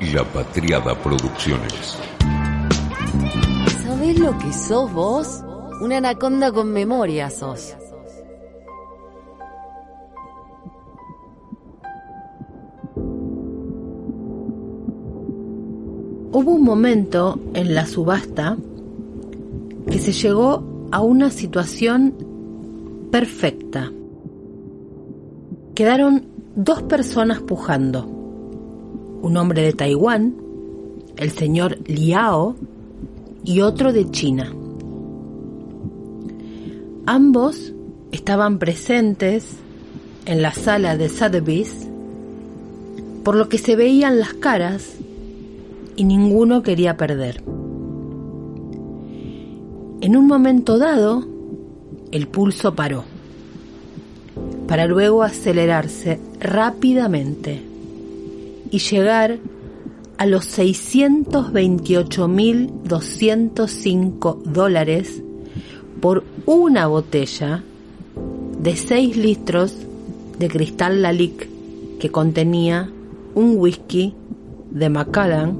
La Patriada Producciones. ¿Sabés lo que sos vos? Una anaconda con memoria sos. Hubo un momento en la subasta que se llegó a una situación perfecta. Quedaron dos personas pujando. Un hombre de Taiwán, el señor Liao, y otro de China. Ambos estaban presentes en la sala de Sotheby's, por lo que se veían las caras y ninguno quería perder. En un momento dado, el pulso paró, para luego acelerarse rápidamente y llegar a los 628.205 dólares por una botella de 6 litros de cristal Lalique que contenía un whisky de Macallan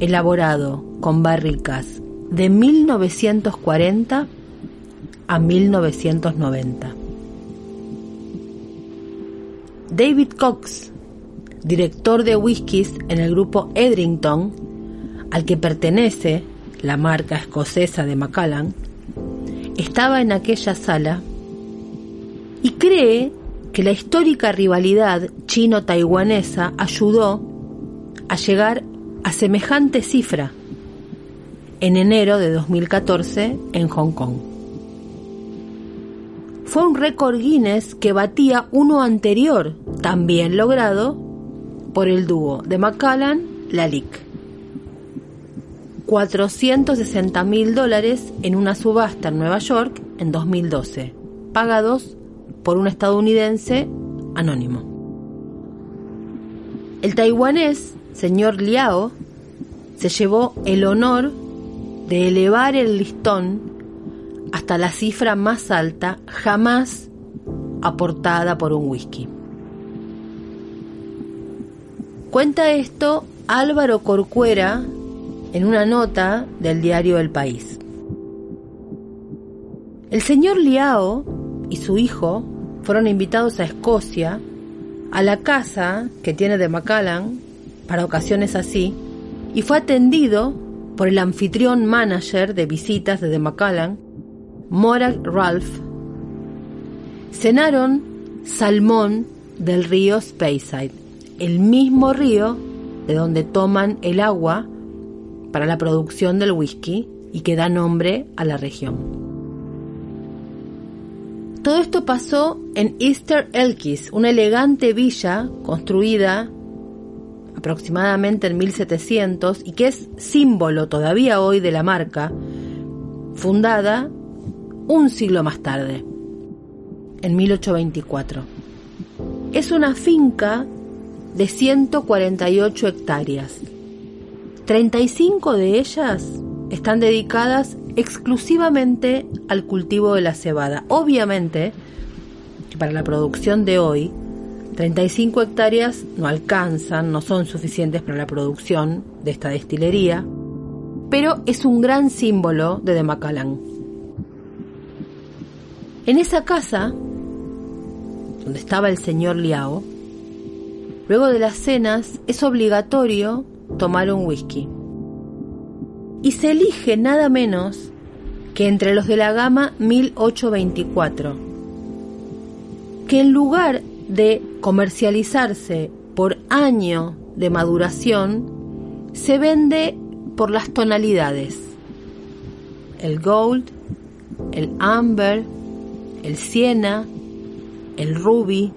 elaborado con barricas de 1940 a 1990. David Cox, director de whiskies en el grupo Edrington, al que pertenece la marca escocesa de Macallan, estaba en aquella sala y cree que la histórica rivalidad chino-taiwanesa ayudó a llegar a semejante cifra en enero de 2014 en Hong Kong. Fue un récord Guinness que batía uno anterior, también logrado por el dúo de Macallan Lalique. 460 mil dólares en una subasta en Nueva York en 2012, pagados por un estadounidense anónimo. El taiwanés, señor Liao, se llevó el honor de elevar el listón hasta la cifra más alta jamás aportada por un whisky. Cuenta esto Álvaro Corcuera en una nota del diario El País. El señor Liao y su hijo fueron invitados a Escocia, a la casa que tiene de Macallan, para ocasiones así, y fue atendido por el anfitrión manager de visitas de The Macallan, Morag Ralph. Cenaron salmón del río Speyside, el mismo río de donde toman el agua para la producción del whisky y que da nombre a la región. Todo esto pasó en Easter Elkis, una elegante villa construida aproximadamente en 1700 y que es símbolo todavía hoy de la marca, fundada un siglo más tarde, en 1824. Es una finca de 148 hectáreas. 35 de ellas están dedicadas exclusivamente al cultivo de la cebada. Obviamente, para la producción de hoy, 35 hectáreas no alcanzan, no son suficientes para la producción de esta destilería, pero es un gran símbolo de Demacalán. En esa casa, donde estaba el señor Liao, luego de las cenas es obligatorio tomar un whisky. Y se elige nada menos que entre los de la gama 1824, que en lugar de comercializarse por año de maduración, se vende por las tonalidades. El gold, el amber, el siena, el ruby,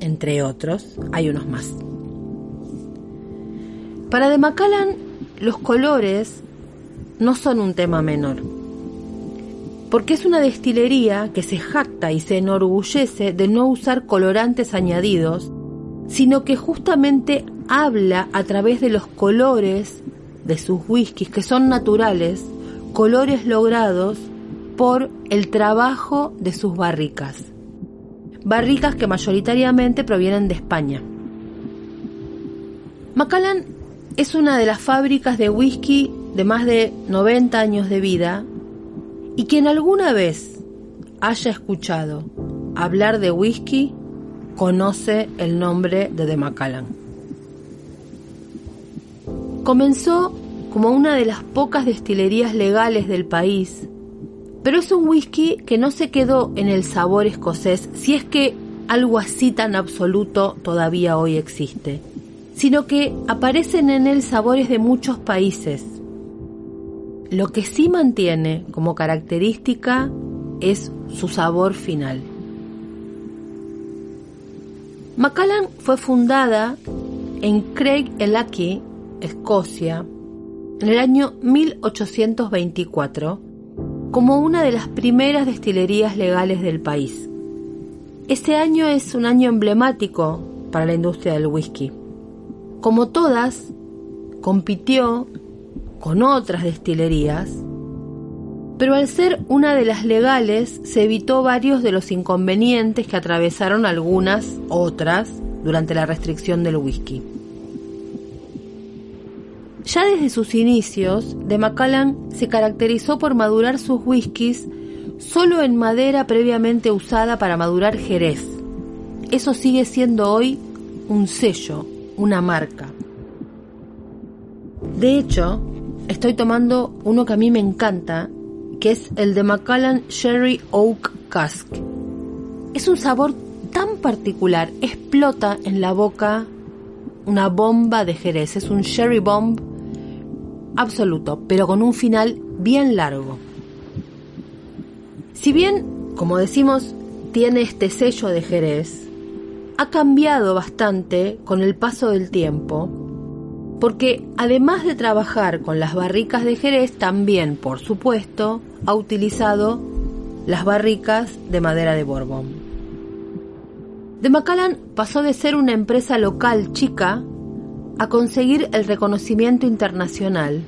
entre otros, hay unos más. Para De Macallan, los colores no son un tema menor porque es una destilería que se jacta y se enorgullece de no usar colorantes añadidos, sino que justamente habla a través de los colores de sus whiskies, que son naturales, colores logrados por el trabajo de sus barricas. Barricas que mayoritariamente provienen de España. Macallan es una de las fábricas de whisky de más de 90 años de vida y quien alguna vez haya escuchado hablar de whisky conoce el nombre de The Macallan. Comenzó como una de las pocas destilerías legales del país, pero es un whisky que no se quedó en el sabor escocés, si es que algo así tan absoluto todavía hoy existe, sino que aparecen en él sabores de muchos países. Lo que sí mantiene como característica es su sabor final. Macallan fue fundada en Craig Ellachie, Escocia, en el año 1824 como una de las primeras destilerías legales del país. Este año es un año emblemático para la industria del whisky. Como todas, compitió con otras destilerías, pero al ser una de las legales se evitó varios de los inconvenientes que atravesaron algunas otras durante la restricción del whisky. Ya desde sus inicios, de Macallan se caracterizó por madurar sus whiskies solo en madera previamente usada para madurar jerez. Eso sigue siendo hoy un sello, una marca. De hecho, estoy tomando uno que a mí me encanta, que es el de Macallan Sherry Oak Cask. Es un sabor tan particular, explota en la boca una bomba de jerez, es un sherry bomb absoluto, pero con un final bien largo. Si bien, como decimos, tiene este sello de Jerez, ha cambiado bastante con el paso del tiempo, porque además de trabajar con las barricas de Jerez, también, por supuesto, ha utilizado las barricas de madera de Borbón. De Macallan pasó de ser una empresa local chica a conseguir el reconocimiento internacional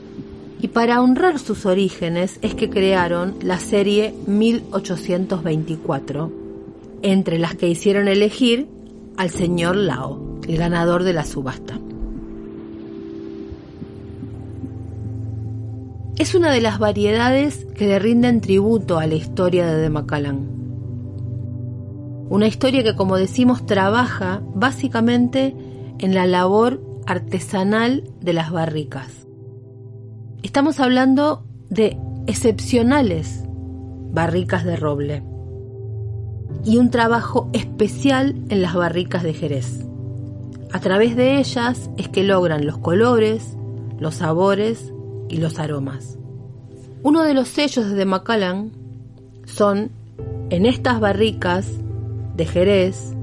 y para honrar sus orígenes es que crearon la serie 1824, entre las que hicieron elegir al señor Lao, el ganador de la subasta. Es una de las variedades que le rinden tributo a la historia de De Macallan. Una historia que, como decimos, trabaja básicamente en la labor artesanal de las barricas. Estamos hablando de excepcionales barricas de roble y un trabajo especial en las barricas de Jerez. A través de ellas es que logran los colores, los sabores y los aromas. Uno de los sellos de Macallan son, en estas barricas de Jerez,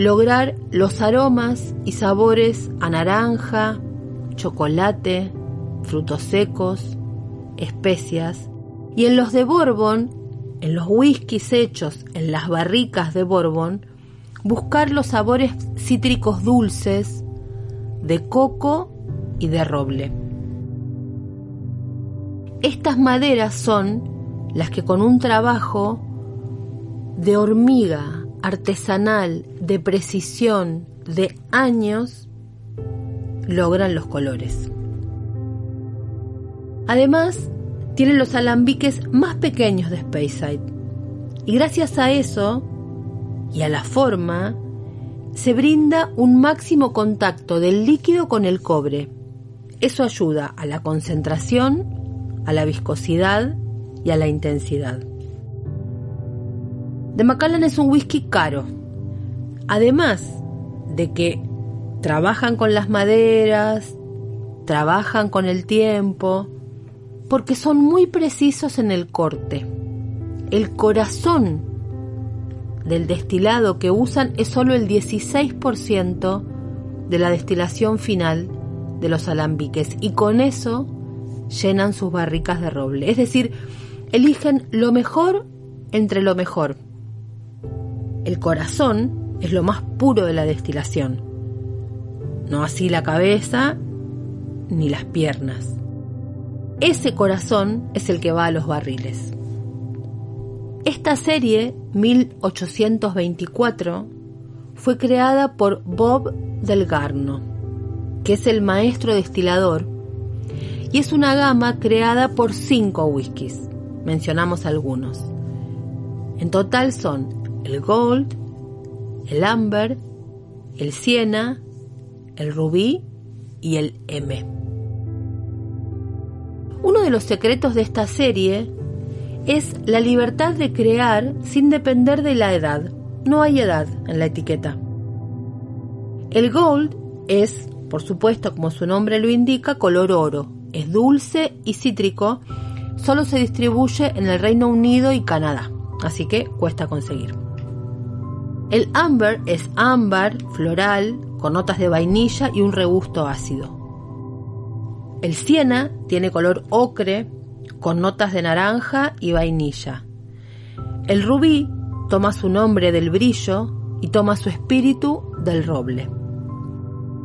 lograr los aromas y sabores a naranja, chocolate, frutos secos, especias, y en los de Bourbon, en los whiskies hechos en las barricas de Bourbon, buscar los sabores cítricos dulces de coco y de roble. Estas maderas son las que con un trabajo de hormiga artesanal, de precisión, de años, logran los colores. Además, tienen los alambiques más pequeños de Speyside. Y gracias a eso, y a la forma, se brinda un máximo contacto del líquido con el cobre. Eso ayuda a la concentración, a la viscosidad y a la intensidad. De Macallan es un whisky caro. Además de que trabajan con las maderas, trabajan con el tiempo, porque son muy precisos en el corte. El corazón del destilado que usan es solo el 16% de la destilación final de los alambiques y con eso llenan sus barricas de roble. Es decir, eligen lo mejor entre lo mejor. El corazón es lo más puro de la destilación, no así la cabeza ni las piernas. Ese corazón es el que va a los barriles. Esta serie, 1824, fue creada por Bob Delgarno, que es el maestro destilador, y es una gama creada por cinco whiskies. Mencionamos algunos. En total son el Gold, el Amber, el Siena, el Rubí y el M. Uno de los secretos de esta serie es la libertad de crear sin depender de la edad. No hay edad en la etiqueta. El Gold es, por supuesto, como su nombre lo indica, color oro. Es dulce y cítrico. Solo se distribuye en el Reino Unido y Canadá, así que cuesta conseguir. El Amber es ámbar, floral, con notas de vainilla y un regusto ácido. El Siena tiene color ocre, con notas de naranja y vainilla. El rubí toma su nombre del brillo y toma su espíritu del roble.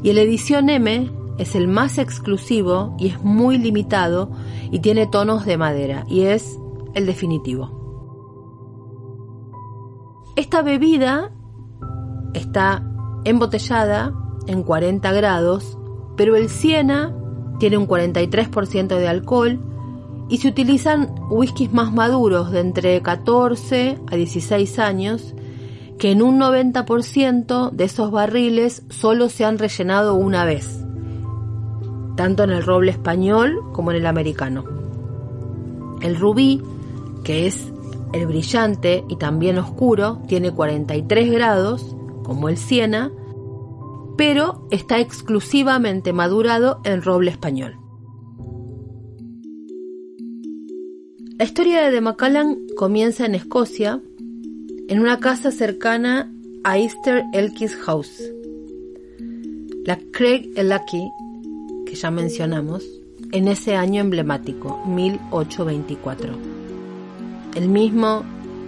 Y el edición M es el más exclusivo y es muy limitado y tiene tonos de madera y es el definitivo. Esta bebida está embotellada en 40 grados, pero el Siena tiene un 43% de alcohol y se utilizan whiskies más maduros de entre 14 a 16 años que en un 90% de esos barriles solo se han rellenado una vez, tanto en el roble español como en el americano. El rubí, que es el brillante y también oscuro, tiene 43 grados, como el siena, pero está exclusivamente madurado en roble español. La historia de Macallan comienza en Escocia, en una casa cercana a Easter Elkis House. La Craig Lucky, que ya mencionamos, en ese año emblemático, 1824. El mismo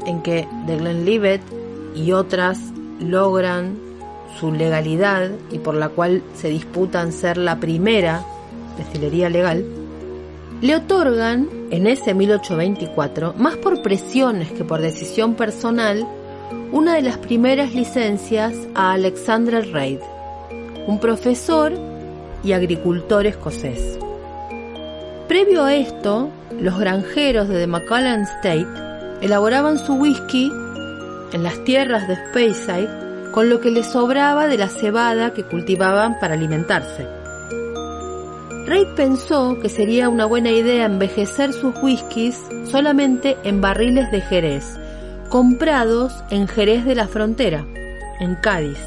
en que The Glenlivet y otras logran su legalidad y por la cual se disputan ser la primera destilería legal, le otorgan en ese 1824, más por presiones que por decisión personal, una de las primeras licencias a Alexander Reid, un profesor y agricultor escocés. Previo a esto, los granjeros de The State elaboraban su whisky en las tierras de Speyside con lo que les sobraba de la cebada que cultivaban para alimentarse. Reid pensó que sería una buena idea envejecer sus whiskies solamente en barriles de Jerez, comprados en Jerez de la Frontera, en Cádiz.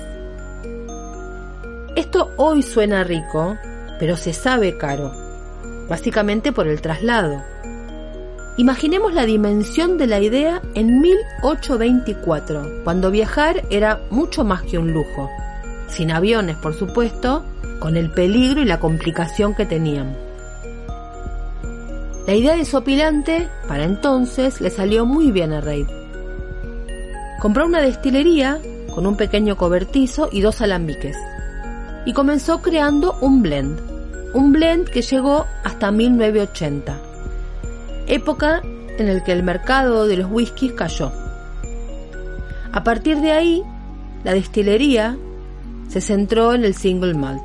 Esto hoy suena rico, pero se sabe caro, básicamente por el traslado. Imaginemos la dimensión de la idea en 1824, cuando viajar era mucho más que un lujo, sin aviones por supuesto, con el peligro y la complicación que tenían. La idea de para entonces, le salió muy bien a Reid. Compró una destilería con un pequeño cobertizo y dos alambiques. Y comenzó creando un blend. Un blend que llegó hasta 1980. Época en el que el mercado de los whiskies cayó. A partir de ahí, la destilería se centró en el single malt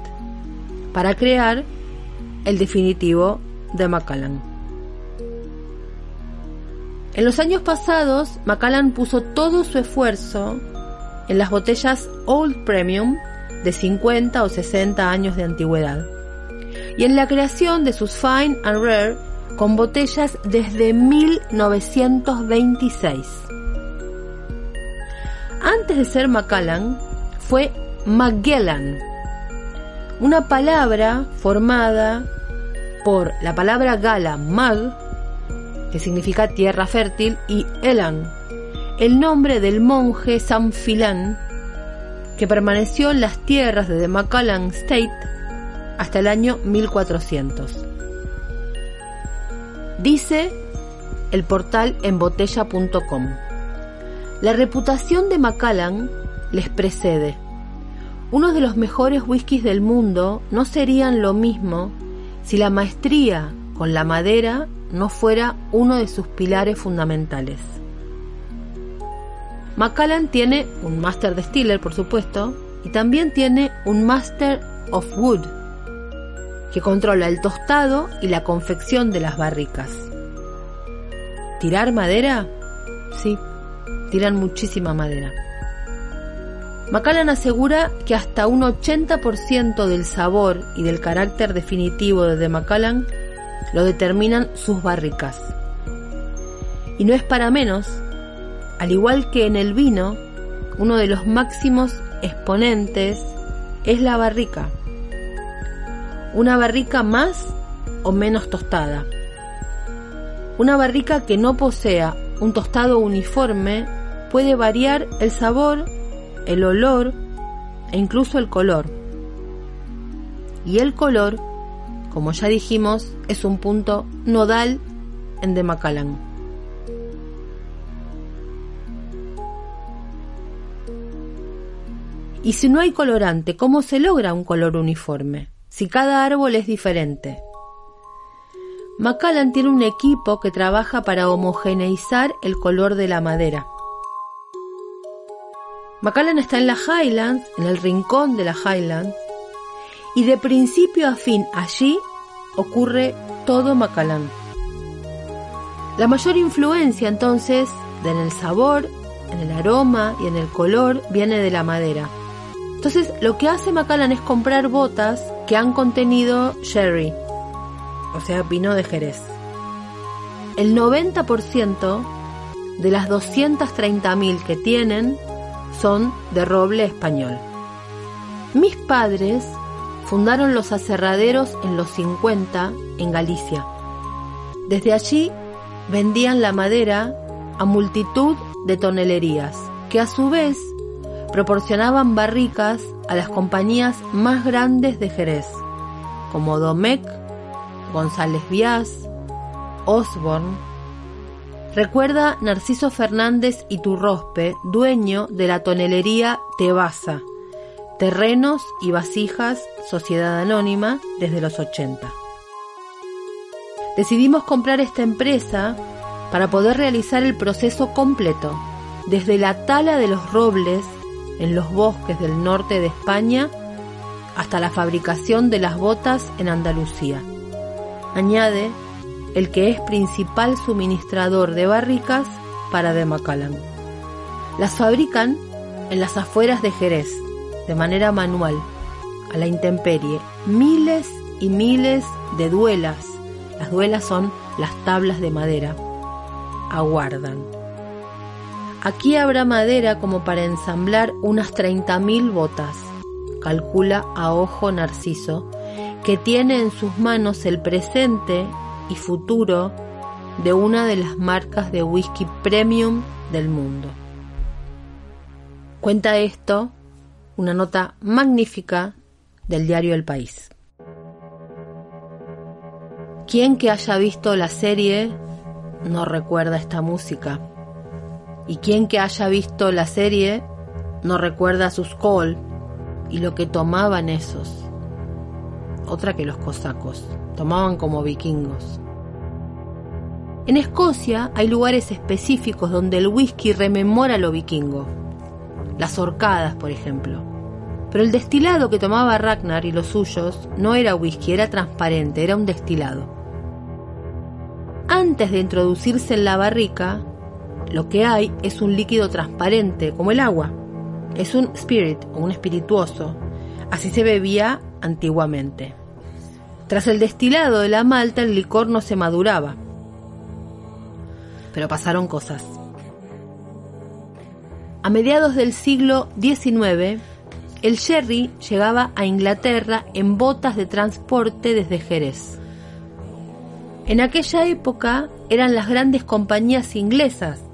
para crear el definitivo de Macallan. En los años pasados, Macallan puso todo su esfuerzo en las botellas Old Premium de 50 o 60 años de antigüedad y en la creación de sus Fine and Rare con botellas desde 1926. Antes de ser Macallan, fue Magellan, una palabra formada por la palabra gala mag, que significa tierra fértil, y elan, el nombre del monje San Filán, que permaneció en las tierras de Macallan State hasta el año 1400. Dice el portal embotella.com. La reputación de Macallan les precede uno de los mejores whiskies del mundo no serían lo mismo si la maestría con la madera no fuera uno de sus pilares fundamentales. Macallan tiene un Master Distiller, por supuesto, y también tiene un Master of Wood, que controla el tostado y la confección de las barricas. ¿Tirar madera? Sí, tiran muchísima madera. Macallan asegura que hasta un 80% del sabor y del carácter definitivo de Macallan lo determinan sus barricas. Y no es para menos, al igual que en el vino, uno de los máximos exponentes es la barrica. Una barrica más o menos tostada. Una barrica que no posea un tostado uniforme puede variar el sabor, el olor e incluso el color. Y el color, como ya dijimos, es un punto nodal en De Macallan. Y si no hay colorante, ¿cómo se logra un color uniforme? Si cada árbol es diferente. Macallan tiene un equipo que trabaja para homogeneizar el color de la madera. Macallan está en la Highlands, en el rincón de la Highlands, y de principio a fin allí ocurre todo Macallan. La mayor influencia entonces en el sabor, en el aroma y en el color viene de la madera. Entonces lo que hace Macallan es comprar botas que han contenido sherry, o sea, vino de Jerez. El 90% de las 230.000 que tienen son de roble español. Mis padres fundaron los aserraderos en los 50 en Galicia. Desde allí vendían la madera a multitud de tonelerías, que a su vez proporcionaban barricas a las compañías más grandes de Jerez, como Domecq, González Víaz, Osborne. Recuerda Narciso Fernández Iturrospe, dueño de la tonelería Tebasa, Terrenos y Vasijas, Sociedad Anónima, desde los 80. Decidimos comprar esta empresa para poder realizar el proceso completo, desde la tala de los robles en los bosques del norte de España hasta la fabricación de las botas en Andalucía. Añade el que es principal suministrador de barricas para de Macallan. Las fabrican en las afueras de Jerez, de manera manual, a la intemperie, miles y miles de duelas. Las duelas son las tablas de madera. Aguardan. Aquí habrá madera como para ensamblar unas 30.000 botas, calcula a ojo Narciso, que tiene en sus manos el presente y futuro de una de las marcas de whisky premium del mundo. Cuenta esto una nota magnífica del diario El País. Quien que haya visto la serie no recuerda esta música y quien que haya visto la serie no recuerda sus col y lo que tomaban esos. Otra que los cosacos, tomaban como vikingos. En Escocia hay lugares específicos donde el whisky rememora lo vikingo. Las horcadas, por ejemplo. Pero el destilado que tomaba Ragnar y los suyos no era whisky, era transparente, era un destilado. Antes de introducirse en la barrica, lo que hay es un líquido transparente, como el agua. Es un spirit o un espirituoso. Así se bebía antiguamente. Tras el destilado de la malta, el licor no se maduraba. Pero pasaron cosas. A mediados del siglo XIX, el sherry llegaba a Inglaterra en botas de transporte desde Jerez. En aquella época eran las grandes compañías inglesas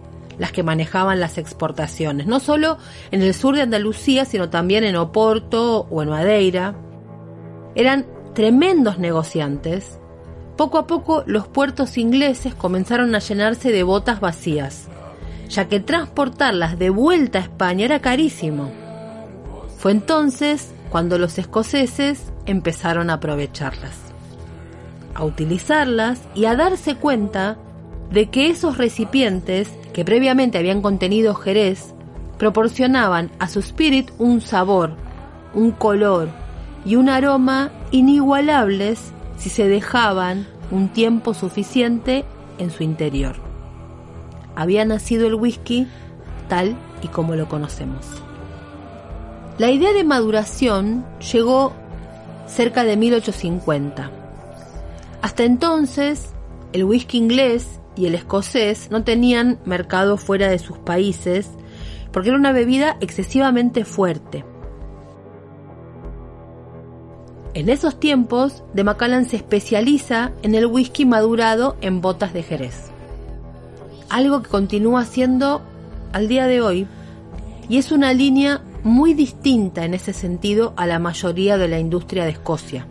las que manejaban las exportaciones, no solo en el sur de Andalucía, sino también en Oporto o en Madeira. Eran tremendos negociantes. Poco a poco los puertos ingleses comenzaron a llenarse de botas vacías, ya que transportarlas de vuelta a España era carísimo. Fue entonces cuando los escoceses empezaron a aprovecharlas, a utilizarlas y a darse cuenta de que esos recipientes que previamente habían contenido jerez, proporcionaban a su spirit un sabor, un color y un aroma inigualables si se dejaban un tiempo suficiente en su interior. Había nacido el whisky tal y como lo conocemos. La idea de maduración llegó cerca de 1850. Hasta entonces, el whisky inglés y el escocés no tenían mercado fuera de sus países porque era una bebida excesivamente fuerte. En esos tiempos, de Macallan se especializa en el whisky madurado en botas de Jerez. Algo que continúa siendo al día de hoy y es una línea muy distinta en ese sentido a la mayoría de la industria de Escocia.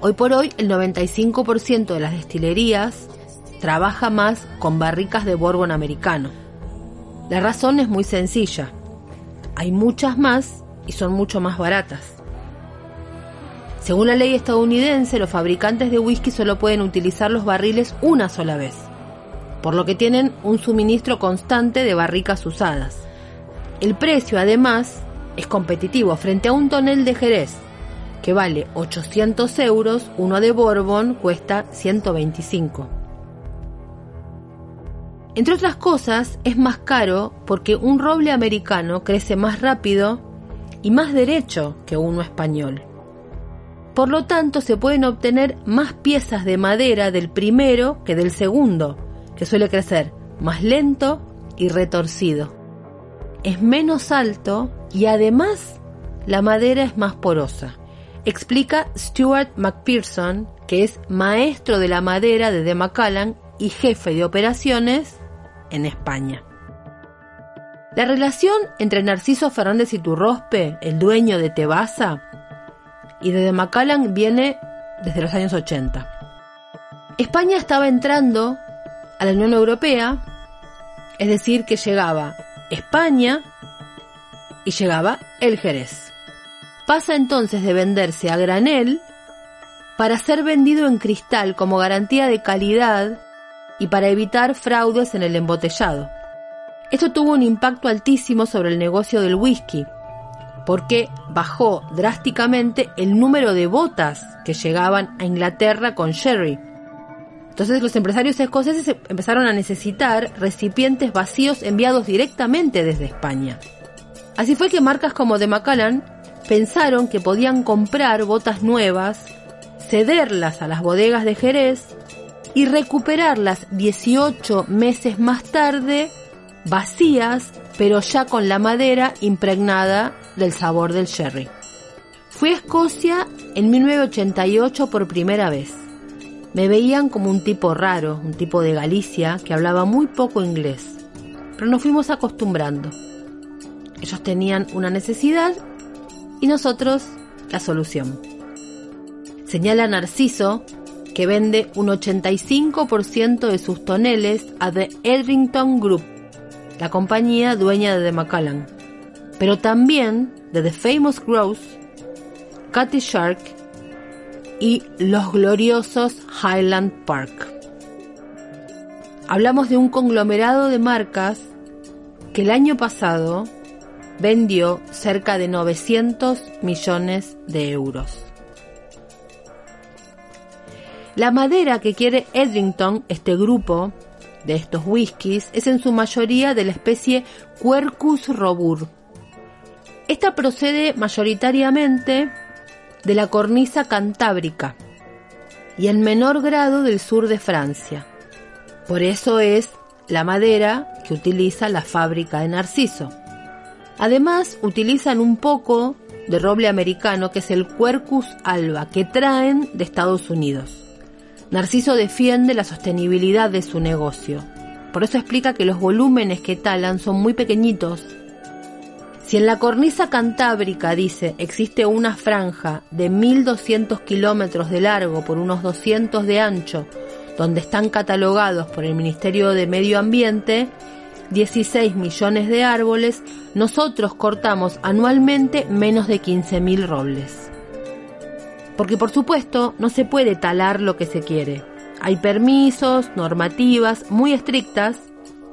Hoy por hoy el 95% de las destilerías trabaja más con barricas de bourbon americano. La razón es muy sencilla. Hay muchas más y son mucho más baratas. Según la ley estadounidense, los fabricantes de whisky solo pueden utilizar los barriles una sola vez, por lo que tienen un suministro constante de barricas usadas. El precio, además, es competitivo frente a un tonel de Jerez, que vale 800 euros, uno de Bourbon cuesta 125. Entre otras cosas, es más caro porque un roble americano crece más rápido y más derecho que uno español. Por lo tanto, se pueden obtener más piezas de madera del primero que del segundo, que suele crecer más lento y retorcido. Es menos alto y además la madera es más porosa. Explica Stuart McPherson, que es maestro de la madera de Macallan y jefe de operaciones en España. La relación entre Narciso Fernández y Turrospe, el dueño de Tebasa, y de, de Macallan viene desde los años 80. España estaba entrando a la Unión Europea, es decir, que llegaba España y llegaba el Jerez. Pasa entonces de venderse a granel para ser vendido en cristal como garantía de calidad y para evitar fraudes en el embotellado. Esto tuvo un impacto altísimo sobre el negocio del whisky, porque bajó drásticamente el número de botas que llegaban a Inglaterra con sherry. Entonces los empresarios escoceses empezaron a necesitar recipientes vacíos enviados directamente desde España. Así fue que marcas como de Macallan pensaron que podían comprar botas nuevas, cederlas a las bodegas de Jerez y recuperarlas 18 meses más tarde vacías, pero ya con la madera impregnada del sabor del sherry. Fui a Escocia en 1988 por primera vez. Me veían como un tipo raro, un tipo de Galicia que hablaba muy poco inglés, pero nos fuimos acostumbrando. Ellos tenían una necesidad y nosotros la solución. Señala Narciso que vende un 85% de sus toneles a The Edrington Group, la compañía dueña de The Macallan, pero también de The Famous Grouse, Cathy Shark y los gloriosos Highland Park. Hablamos de un conglomerado de marcas que el año pasado vendió cerca de 900 millones de euros. La madera que quiere Edrington, este grupo de estos whiskies, es en su mayoría de la especie Quercus robur. Esta procede mayoritariamente de la cornisa cantábrica y en menor grado del sur de Francia. Por eso es la madera que utiliza la fábrica de Narciso. Además, utilizan un poco de roble americano que es el Quercus alba que traen de Estados Unidos. Narciso defiende la sostenibilidad de su negocio. Por eso explica que los volúmenes que talan son muy pequeñitos. Si en la cornisa cantábrica, dice, existe una franja de 1.200 kilómetros de largo por unos 200 de ancho, donde están catalogados por el Ministerio de Medio Ambiente 16 millones de árboles, nosotros cortamos anualmente menos de 15.000 robles. Porque por supuesto no se puede talar lo que se quiere. Hay permisos, normativas muy estrictas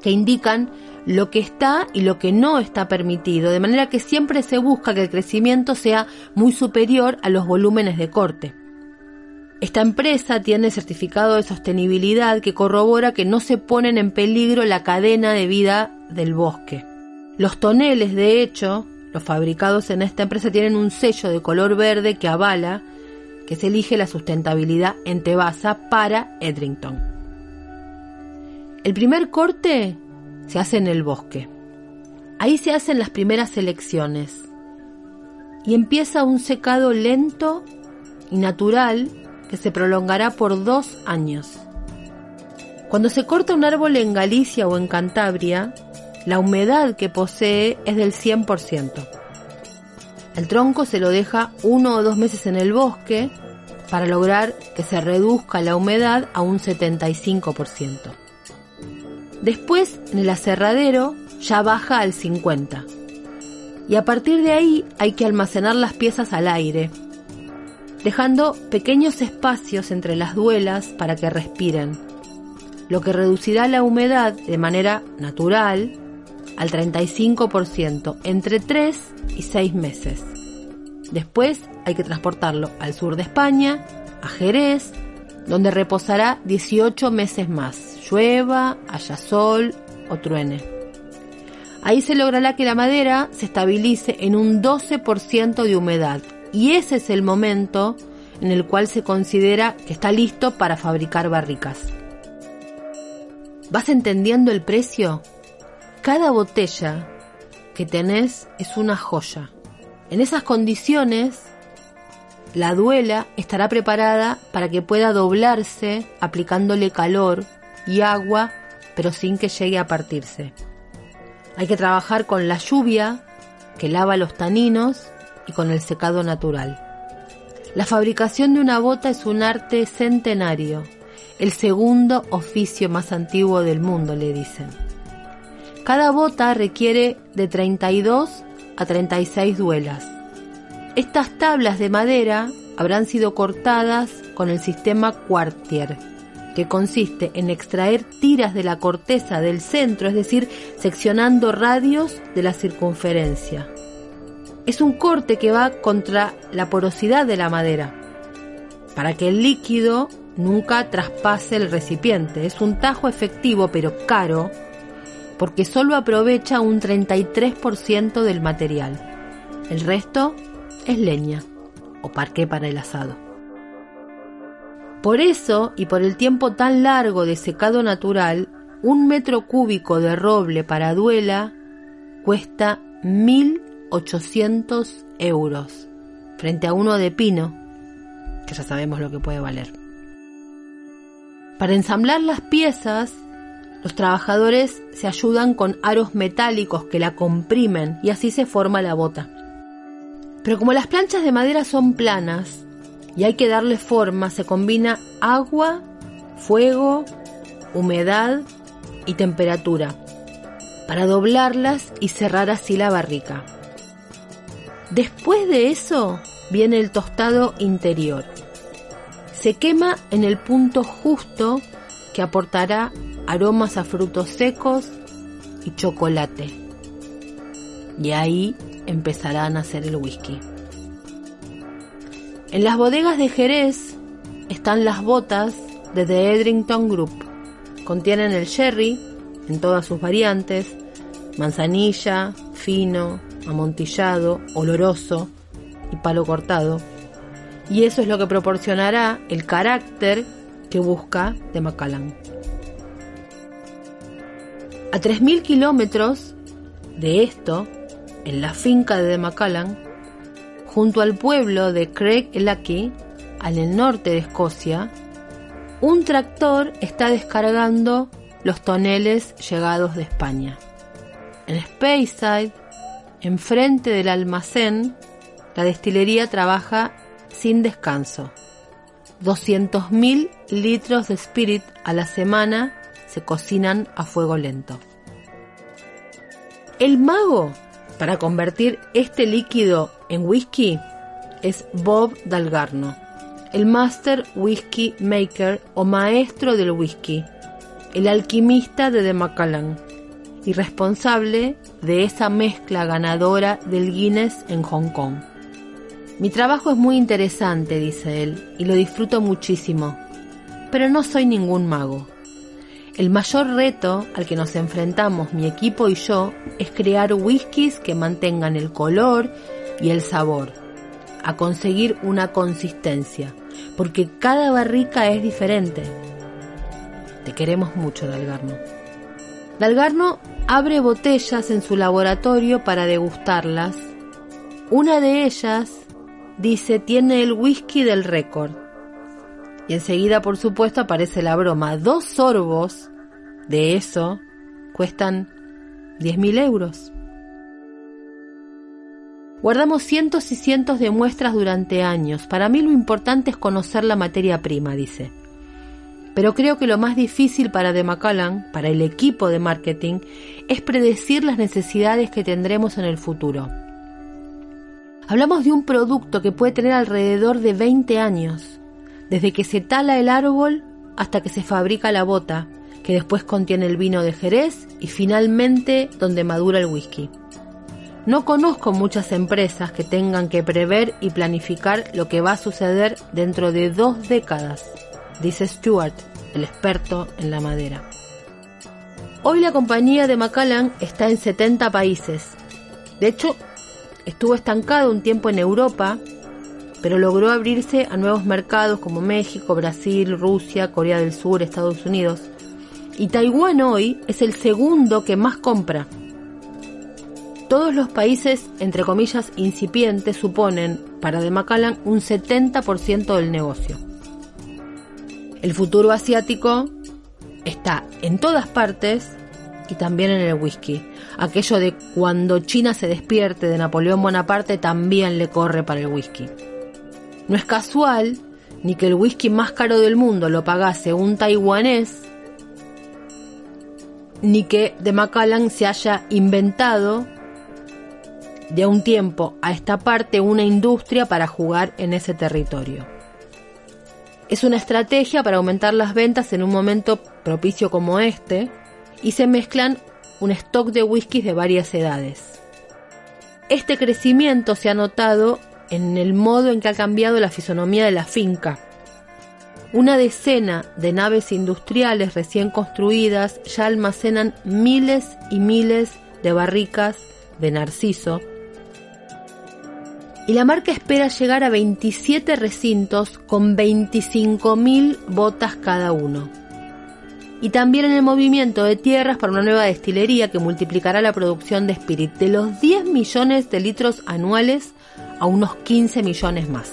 que indican lo que está y lo que no está permitido, de manera que siempre se busca que el crecimiento sea muy superior a los volúmenes de corte. Esta empresa tiene certificado de sostenibilidad que corrobora que no se ponen en peligro la cadena de vida del bosque. Los toneles, de hecho, los fabricados en esta empresa tienen un sello de color verde que avala que se elige la sustentabilidad en Tebasa para Edrington. El primer corte se hace en el bosque. Ahí se hacen las primeras selecciones y empieza un secado lento y natural que se prolongará por dos años. Cuando se corta un árbol en Galicia o en Cantabria, la humedad que posee es del 100%. El tronco se lo deja uno o dos meses en el bosque para lograr que se reduzca la humedad a un 75%. Después, en el aserradero, ya baja al 50%. Y a partir de ahí hay que almacenar las piezas al aire, dejando pequeños espacios entre las duelas para que respiren, lo que reducirá la humedad de manera natural al 35% entre 3 y 6 meses. Después hay que transportarlo al sur de España, a Jerez, donde reposará 18 meses más, llueva, haya sol o truene. Ahí se logrará que la madera se estabilice en un 12% de humedad y ese es el momento en el cual se considera que está listo para fabricar barricas. ¿Vas entendiendo el precio? Cada botella que tenés es una joya. En esas condiciones, la duela estará preparada para que pueda doblarse aplicándole calor y agua, pero sin que llegue a partirse. Hay que trabajar con la lluvia, que lava los taninos, y con el secado natural. La fabricación de una bota es un arte centenario, el segundo oficio más antiguo del mundo, le dicen. Cada bota requiere de 32 a 36 duelas. Estas tablas de madera habrán sido cortadas con el sistema Quartier, que consiste en extraer tiras de la corteza del centro, es decir, seccionando radios de la circunferencia. Es un corte que va contra la porosidad de la madera, para que el líquido nunca traspase el recipiente. Es un tajo efectivo pero caro, porque solo aprovecha un 33% del material. El resto es leña o parqué para el asado. Por eso, y por el tiempo tan largo de secado natural, un metro cúbico de roble para duela cuesta 1.800 euros, frente a uno de pino, que ya sabemos lo que puede valer. Para ensamblar las piezas, los trabajadores se ayudan con aros metálicos que la comprimen y así se forma la bota. Pero como las planchas de madera son planas y hay que darle forma, se combina agua, fuego, humedad y temperatura para doblarlas y cerrar así la barrica. Después de eso viene el tostado interior. Se quema en el punto justo que aportará aromas a frutos secos y chocolate. Y ahí empezará a nacer el whisky. En las bodegas de Jerez están las botas de The Edrington Group. Contienen el sherry en todas sus variantes, manzanilla, fino, amontillado, oloroso y palo cortado. Y eso es lo que proporcionará el carácter que busca de Macallan. A 3.000 kilómetros de esto, en la finca de Macallan, junto al pueblo de Craig Lucky, al norte de Escocia, un tractor está descargando los toneles llegados de España. En Speyside, enfrente del almacén, la destilería trabaja sin descanso. 200.000 litros de spirit a la semana se cocinan a fuego lento. El mago para convertir este líquido en whisky es Bob Dalgarno, el Master Whisky Maker o maestro del whisky, el alquimista de The Macallan. Y responsable de esa mezcla ganadora del Guinness en Hong Kong. Mi trabajo es muy interesante, dice él, y lo disfruto muchísimo, pero no soy ningún mago. El mayor reto al que nos enfrentamos mi equipo y yo es crear whiskies que mantengan el color y el sabor, a conseguir una consistencia, porque cada barrica es diferente. Te queremos mucho, Dalgarno. Dalgarno abre botellas en su laboratorio para degustarlas. Una de ellas, dice, tiene el whisky del récord. Y enseguida, por supuesto, aparece la broma. Dos sorbos de eso cuestan 10.000 euros. Guardamos cientos y cientos de muestras durante años. Para mí lo importante es conocer la materia prima, dice. Pero creo que lo más difícil para The Macallan, para el equipo de marketing, es predecir las necesidades que tendremos en el futuro. Hablamos de un producto que puede tener alrededor de 20 años, desde que se tala el árbol hasta que se fabrica la bota, que después contiene el vino de Jerez y finalmente donde madura el whisky. No conozco muchas empresas que tengan que prever y planificar lo que va a suceder dentro de dos décadas, dice Stuart, el experto en la madera. Hoy la compañía de Macallan está en 70 países. De hecho, estuvo estancado un tiempo en Europa, pero logró abrirse a nuevos mercados como México, Brasil, Rusia, Corea del Sur, Estados Unidos. Y Taiwán hoy es el segundo que más compra todos los países, entre comillas, incipientes suponen para De Macallan un 70% del negocio. El futuro asiático está en todas partes y también en el whisky. Aquello de cuando China se despierte de Napoleón Bonaparte también le corre para el whisky. No es casual ni que el whisky más caro del mundo lo pagase un taiwanés, ni que de Macallan se haya inventado de un tiempo a esta parte una industria para jugar en ese territorio. Es una estrategia para aumentar las ventas en un momento propicio como este y se mezclan un stock de whiskies de varias edades. Este crecimiento se ha notado en el modo en que ha cambiado la fisonomía de la finca. Una decena de naves industriales recién construidas ya almacenan miles y miles de barricas de narciso y la marca espera llegar a 27 recintos con 25.000 botas cada uno. Y también en el movimiento de tierras para una nueva destilería que multiplicará la producción de Spirit de los 10 millones de litros anuales a unos 15 millones más.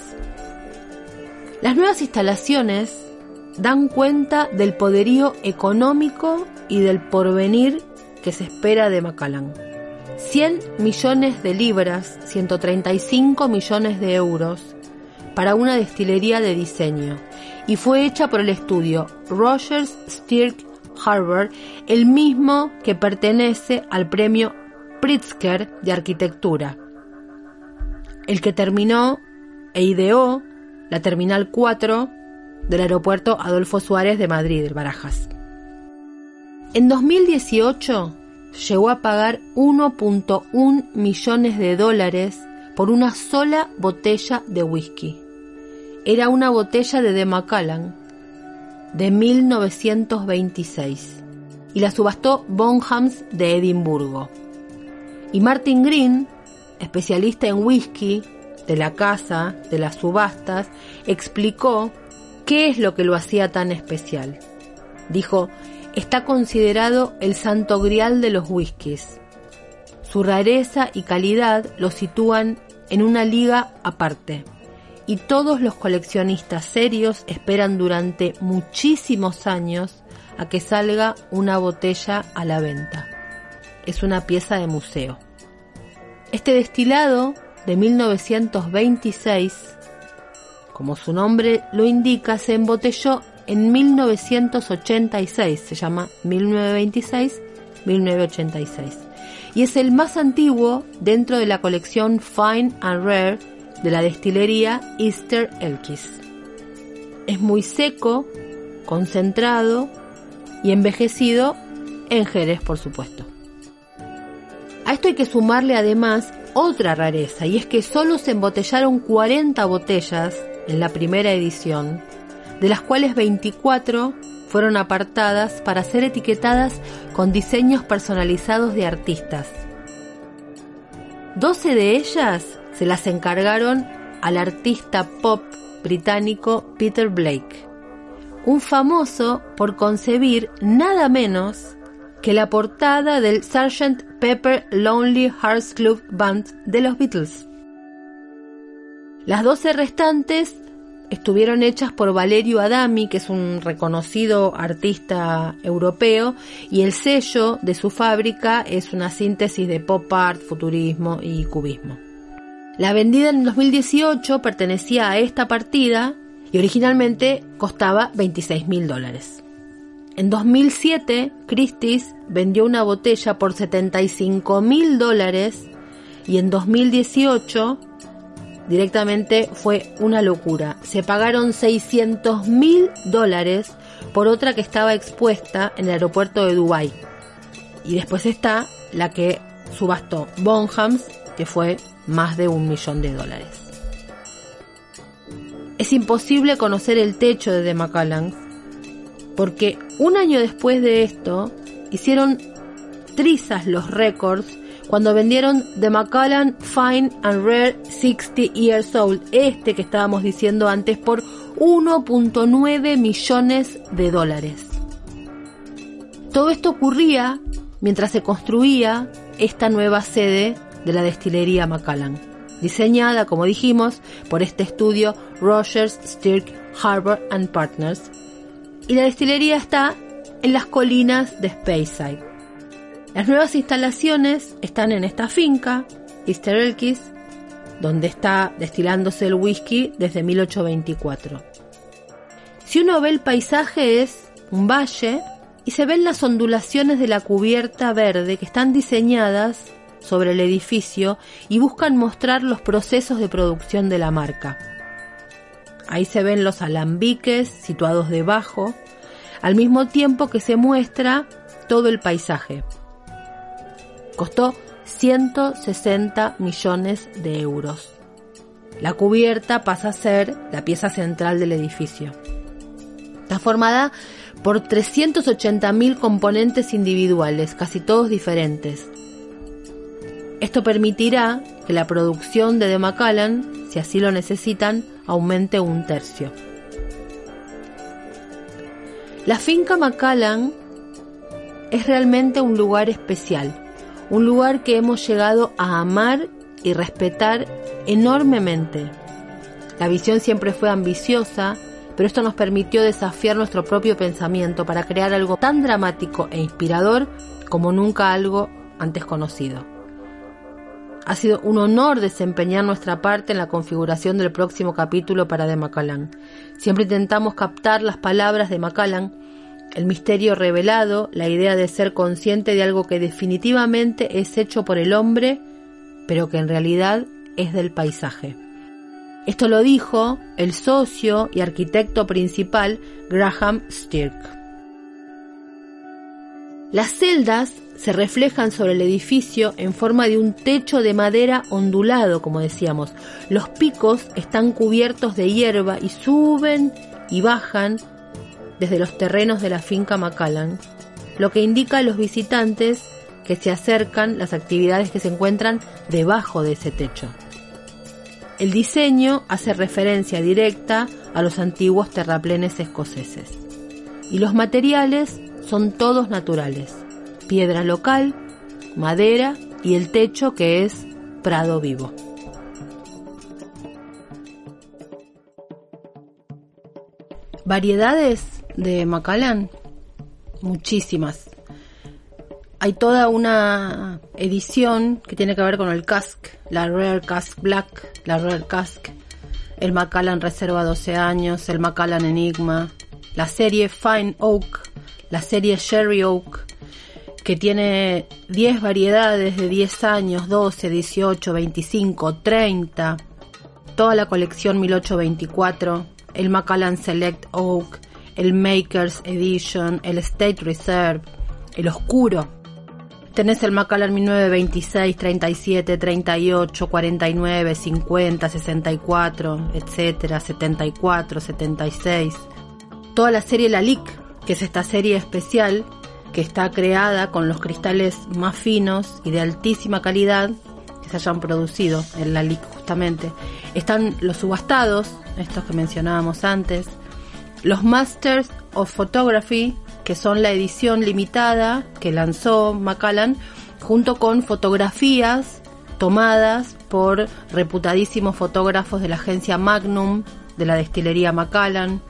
Las nuevas instalaciones dan cuenta del poderío económico y del porvenir que se espera de Macallan. 100 millones de libras, 135 millones de euros, para una destilería de diseño, y fue hecha por el estudio Rogers Stirk Harvard, el mismo que pertenece al premio Pritzker de arquitectura, el que terminó e ideó la Terminal 4 del aeropuerto Adolfo Suárez de Madrid, el Barajas. En 2018, llegó a pagar 1.1 millones de dólares por una sola botella de whisky. Era una botella de The Macallan de 1926 y la subastó Bonhams de Edimburgo. Y Martin Green, especialista en whisky de la casa, de las subastas, explicó qué es lo que lo hacía tan especial. Dijo, está considerado el santo grial de los whiskies. Su rareza y calidad lo sitúan en una liga aparte. Y todos los coleccionistas serios esperan durante muchísimos años a que salga una botella a la venta. Es una pieza de museo. Este destilado de 1926, como su nombre lo indica, se embotelló en 1986, se llama 1926-1986, y es el más antiguo dentro de la colección Fine and Rare de la destilería Easter Elkis. Es muy seco, concentrado y envejecido en Jerez, por supuesto. A esto hay que sumarle además otra rareza, y es que solo se embotellaron 40 botellas en la primera edición, de las cuales 24 fueron apartadas para ser etiquetadas con diseños personalizados de artistas. 12 de ellas se las encargaron al artista pop británico Peter Blake, un famoso por concebir nada menos que la portada del Sgt. Pepper Lonely Hearts Club Band de los Beatles. Las 12 restantes estuvieron hechas por Valerio Adami, que es un reconocido artista europeo, y el sello de su fábrica es una síntesis de pop art, futurismo y cubismo. La vendida en 2018 pertenecía a esta partida y originalmente costaba 26 mil dólares. En 2007, Christie's vendió una botella por 75 mil dólares y en 2018 directamente fue una locura. Se pagaron 600 mil dólares por otra que estaba expuesta en el aeropuerto de Dubái. Y después está la que subastó Bonhams, que fue más de un millón de dólares. Es imposible conocer el techo de The Macallan, porque un año después de esto hicieron trizas los récords cuando vendieron The Macallan Fine and Rare 60 Years Old, este que estábamos diciendo antes, por 1.9 millones de dólares. Todo esto ocurría mientras se construía esta nueva sede de la destilería Macallan, diseñada, como dijimos, por este estudio Rogers, Stirk, Harbor and Partners. Y la destilería está en las colinas de Speyside. Las nuevas instalaciones están en esta finca, Easter Elkis, donde está destilándose el whisky desde 1824. Si uno ve el paisaje es un valle y se ven las ondulaciones de la cubierta verde que están diseñadas sobre el edificio y buscan mostrar los procesos de producción de la marca. Ahí se ven los alambiques situados debajo, al mismo tiempo que se muestra todo el paisaje. Costó 160 millones de euros. La cubierta pasa a ser la pieza central del edificio. Está formada por 380.000 componentes individuales, casi todos diferentes. Esto permitirá que la producción de The Macallan, si así lo necesitan, aumente un tercio. La finca Macallan es realmente un lugar especial un lugar que hemos llegado a amar y respetar enormemente. La visión siempre fue ambiciosa, pero esto nos permitió desafiar nuestro propio pensamiento para crear algo tan dramático e inspirador como nunca algo antes conocido. Ha sido un honor desempeñar nuestra parte en la configuración del próximo capítulo para The Macallan. Siempre intentamos captar las palabras de Macallan el misterio revelado, la idea de ser consciente de algo que definitivamente es hecho por el hombre, pero que en realidad es del paisaje. Esto lo dijo el socio y arquitecto principal Graham Stirk. Las celdas se reflejan sobre el edificio en forma de un techo de madera ondulado, como decíamos. Los picos están cubiertos de hierba y suben y bajan desde los terrenos de la finca Macallan, lo que indica a los visitantes que se acercan las actividades que se encuentran debajo de ese techo. El diseño hace referencia directa a los antiguos terraplenes escoceses. Y los materiales son todos naturales. Piedra local, madera y el techo que es prado vivo. Variedades de Macallan, muchísimas. Hay toda una edición que tiene que ver con el cask, la Rare Cask Black, la Rare Cask, el Macallan Reserva 12 años, el Macallan Enigma, la serie Fine Oak, la serie Sherry Oak, que tiene 10 variedades de 10 años, 12, 18, 25, 30, toda la colección 1824, el Macallan Select Oak, el Makers Edition, el State Reserve, el Oscuro. Tenés el Macallan 1926, 37, 38, 49, 50, 64, etcétera, 74, 76. Toda la serie La Lic, que es esta serie especial que está creada con los cristales más finos y de altísima calidad que se hayan producido en la LIC justamente. Están los subastados, estos que mencionábamos antes, los Masters of Photography, que son la edición limitada que lanzó Macallan, junto con fotografías tomadas por reputadísimos fotógrafos de la agencia Magnum, de la destilería Macallan.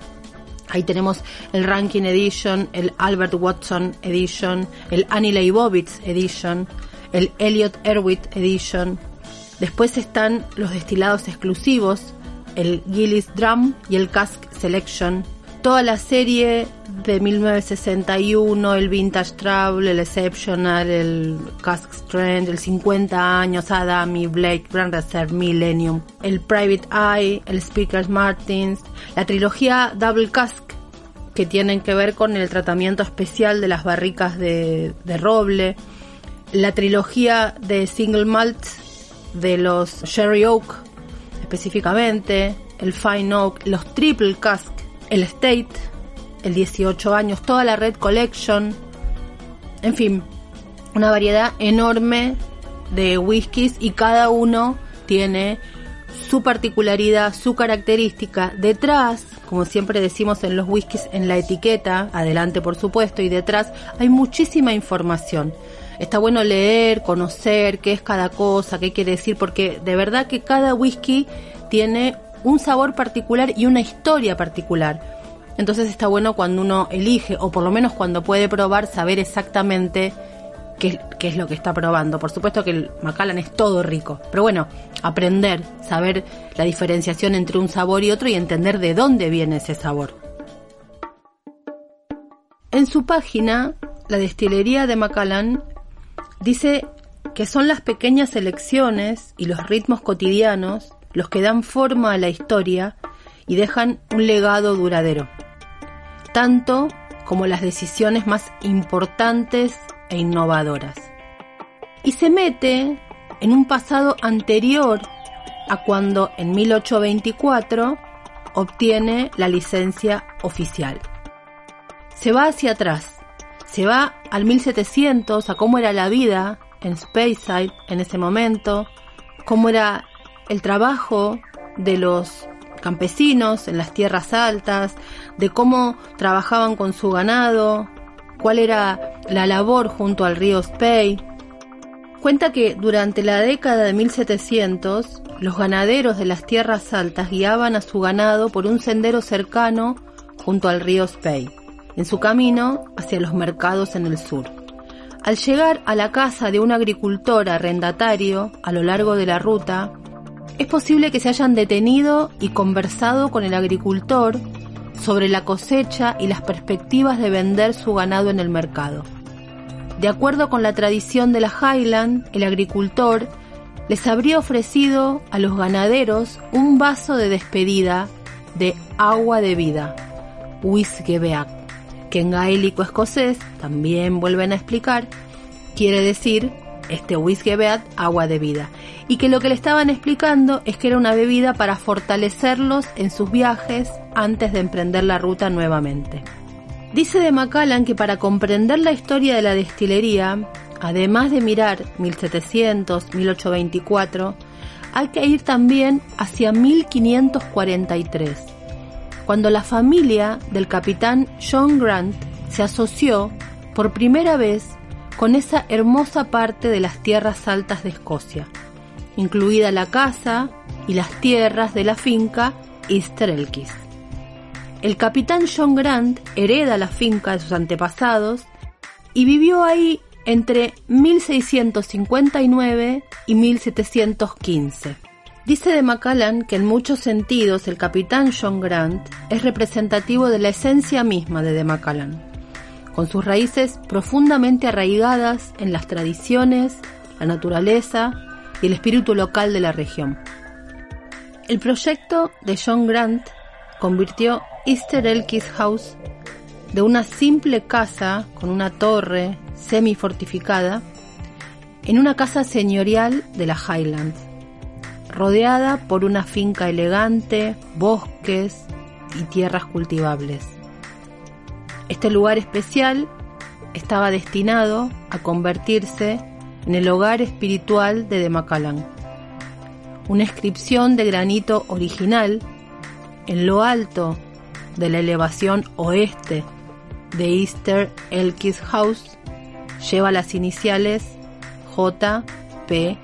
Ahí tenemos el Rankin Edition, el Albert Watson Edition, el Annie Leibovitz Edition, el Elliot Erwitt Edition. Después están los destilados exclusivos, el Gillis Drum y el Cask Selection, toda la serie de 1961, el Vintage Travel, el Exceptional, el Cask Strand, el 50 años, Adami, Blake, Grand Reserve, Millennium, el Private Eye, el Speakers Martins, la trilogía Double Cask, que tienen que ver con el tratamiento especial de las barricas de, de roble, la trilogía de Single Malt de los Sherry Oak específicamente, el Fine Oak, los Triple Cask el State, el 18 años, toda la Red Collection, en fin, una variedad enorme de whiskies y cada uno tiene su particularidad, su característica. Detrás, como siempre decimos en los whiskies, en la etiqueta, adelante por supuesto, y detrás hay muchísima información. Está bueno leer, conocer qué es cada cosa, qué quiere decir, porque de verdad que cada whisky tiene un sabor particular y una historia particular. Entonces está bueno cuando uno elige, o por lo menos cuando puede probar, saber exactamente qué, es lo que está probando. Por supuesto que el Macallan es todo rico, pero bueno, aprender, saber la diferenciación entre un sabor y otro y entender de dónde viene ese sabor. En su página, la destilería de Macallan dice que son las pequeñas elecciones y los ritmos cotidianos los que dan forma a la historia y dejan un legado duradero, tanto como las decisiones más importantes e innovadoras. Y se mete en un pasado anterior a cuando en 1824 obtiene la licencia oficial. Se va hacia atrás, se va al 1700 a cómo era la vida en Speyside en ese momento, cómo era el trabajo de los campesinos en las tierras altas, de cómo trabajaban con su ganado, cuál era la labor junto al río Spey. Cuenta que durante la década de 1700 los ganaderos de las tierras altas guiaban a su ganado por un sendero cercano junto al río Spey, en su camino hacia los mercados en el sur. Al llegar a la casa de un agricultor arrendatario a lo largo de la ruta, es posible que se hayan detenido y conversado con el agricultor sobre la cosecha y las perspectivas de vender su ganado en el mercado. De acuerdo con la tradición de la Highland, el agricultor les habría ofrecido a los ganaderos un vaso de despedida de agua de vida, Wisgebeak, que en gaélico escocés, también vuelven a explicar, quiere decir este Wisgebeat agua de vida, y que lo que le estaban explicando es que era una bebida para fortalecerlos en sus viajes antes de emprender la ruta nuevamente. Dice de Macallan que para comprender la historia de la destilería, además de mirar 1700, 1824, hay que ir también hacia 1543, cuando la familia del capitán John Grant se asoció por primera vez con esa hermosa parte de las tierras altas de Escocia, incluida la casa y las tierras de la finca Easter. El capitán John Grant hereda la finca de sus antepasados y vivió ahí entre 1659 y 1715. Dice de Macallan que en muchos sentidos el capitán John Grant es representativo de la esencia misma de de Macallan, con sus raíces profundamente arraigadas en las tradiciones, la naturaleza y el espíritu local de la región. El proyecto de John Grant convirtió Easter Elkis House de una simple casa con una torre semi-fortificada en una casa señorial de la Highlands, rodeada por una finca elegante, bosques y tierras cultivables. Este lugar especial estaba destinado a convertirse en el hogar espiritual de Demacalán. Una inscripción de granito original en lo alto de la elevación oeste de Easter Elkis House lleva las iniciales JPG.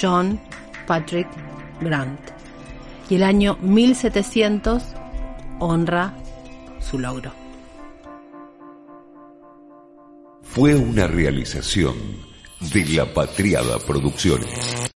John Patrick Grant. Y el año 1700 honra su logro. Fue una realización de la Patriada Producciones.